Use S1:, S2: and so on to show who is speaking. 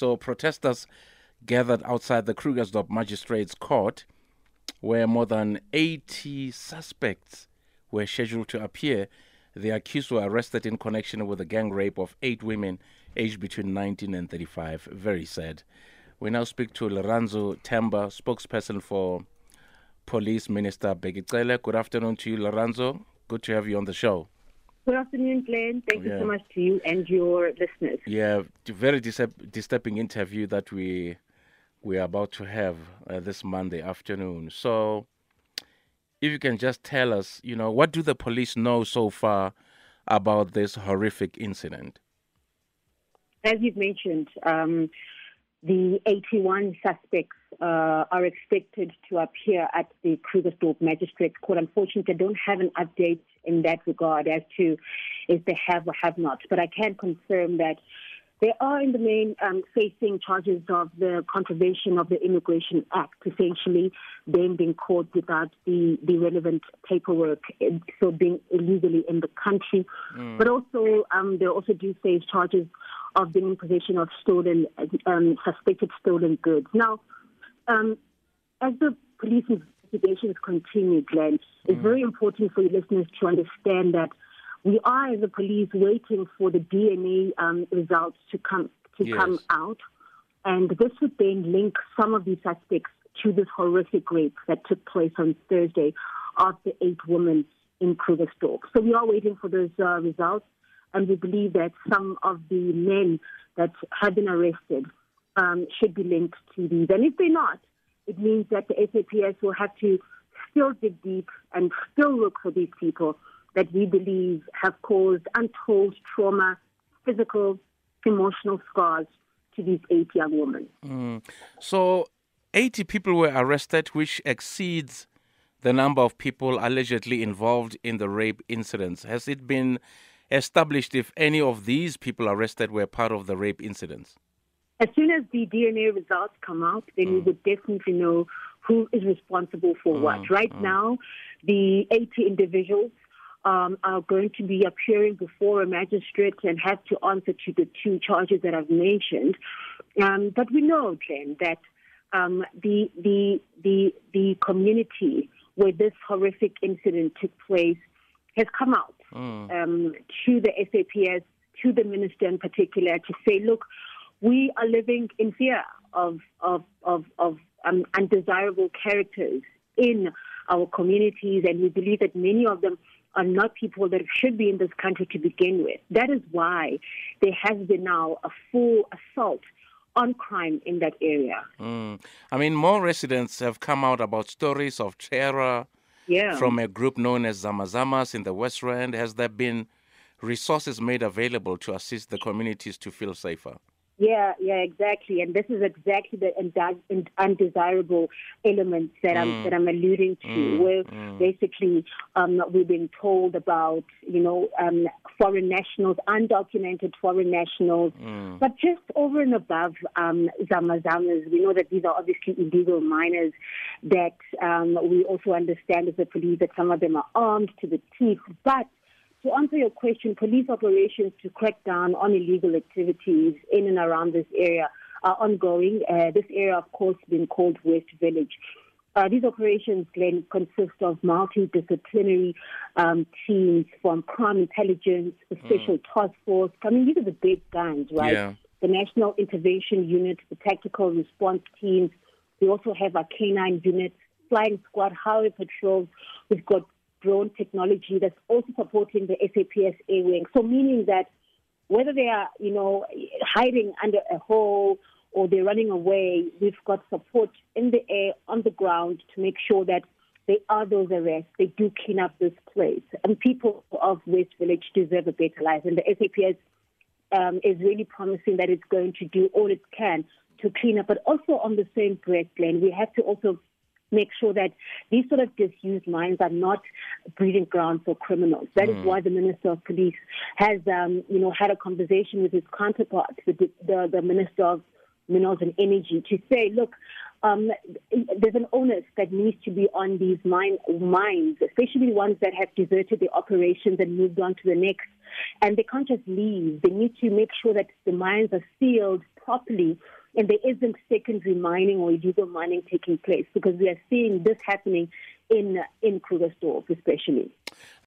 S1: So protesters gathered outside the Krugersdorp Magistrates Court, where more than 80 suspects were scheduled to appear. The accused were arrested in connection with the gang rape of eight women aged between 19 and 35. Very sad. We now speak to Lirandzu Themba, spokesperson for Police Minister Bheki Good afternoon to you, Lirandzu. Good to have you on the show.
S2: Good afternoon, Glenn. Thank yeah. you so much to you and your listeners.
S1: Yeah, very disturbing interview that we we are about to have uh, this Monday afternoon. So, if you can just tell us, you know, what do the police know so far about this horrific incident?
S2: As you've mentioned, um, the 81 suspects uh, are expected to appear at the Krugersdorp Magistrates Court. Unfortunately, I don't have an update in that regard as to if they have or have not, but I can confirm that they are in the main um, facing charges of the contravention of the Immigration Act, essentially them being caught without the, the relevant paperwork, so being illegally in the country. Mm. But also, um, they also do face charges of being in possession of stolen, um, suspected stolen goods. Now, um, as the police investigations continue, Glenn, it's mm. very important for your listeners to understand that we are, as the police, waiting for the DNA um, results to come to yes. come out, and this would then link some of these suspects to this horrific rape that took place on Thursday of the eight women in Krugersdorp. So we are waiting for those uh, results, and we believe that some of the men that have been arrested um, should be linked to these. And if they're not, it means that the SAPS will have to still dig deep and still look for these people that we believe have caused untold trauma, physical, emotional scars to these eight young women.
S1: Mm. So, 80 people were arrested, which exceeds the number of people allegedly involved in the rape incidents. Has it been established if any of these people arrested were part of the rape incidents?
S2: As soon as the DNA results come out, then mm. we would definitely know who is responsible for mm. what. Right mm. now, the 80 individuals um, are going to be appearing before a magistrate and have to answer to the two charges that I've mentioned. Um, but we know, Jen, that um, the, the, the, the community where this horrific incident took place has come out mm. um, to the SAPS, to the minister in particular, to say, look, we are living in fear of, of, of, of um, undesirable characters in our communities, and we believe that many of them are not people that should be in this country to begin with. That is why there has been now a full assault on crime in that area.
S1: Mm. I mean, more residents have come out about stories of terror yeah. from a group known as Zamazamas in the West Rand. Has there been resources made available to assist the communities to feel safer?
S2: Yeah, yeah, exactly. And this is exactly the undesirable elements that mm. I'm that I'm alluding to, mm. where mm. basically um, we've been told about you know um, foreign nationals, undocumented foreign nationals, mm. but just over and above um, zamazamas, we know that these are obviously illegal miners. That um, we also understand as a police that some of them are armed to the teeth, but to answer your question, police operations to crack down on illegal activities in and around this area are ongoing. Uh, this area, of course, being called West Village. Uh, these operations, Glenn, consist of multidisciplinary um, teams from crime intelligence, the special mm. task force. I mean, these are the big guns, right? Yeah. The National Intervention Unit, the Tactical Response Teams. We also have our canine units, flying squad, highway patrols. We've got drone technology that's also supporting the SAPS Air Wing. So meaning that whether they are, you know, hiding under a hole or they're running away, we've got support in the air, on the ground to make sure that they are those arrests. They do clean up this place. And people of West Village deserve a better life. And the SAPS um, is really promising that it's going to do all it can to clean up. But also on the same breath, Glenn, we have to also make sure that these sort of disused mines are not breeding grounds for criminals. That mm. is why the Minister of Police has, um, you know, had a conversation with his counterpart, the, the, the Minister of Minerals and Energy, to say, look, um, there's an onus that needs to be on these mine, mines, especially ones that have deserted the operations and moved on to the next. And they can't just leave. They need to make sure that the mines are sealed properly and there isn't secondary mining or illegal mining taking place because we are seeing this happening in in Krugersdorp especially.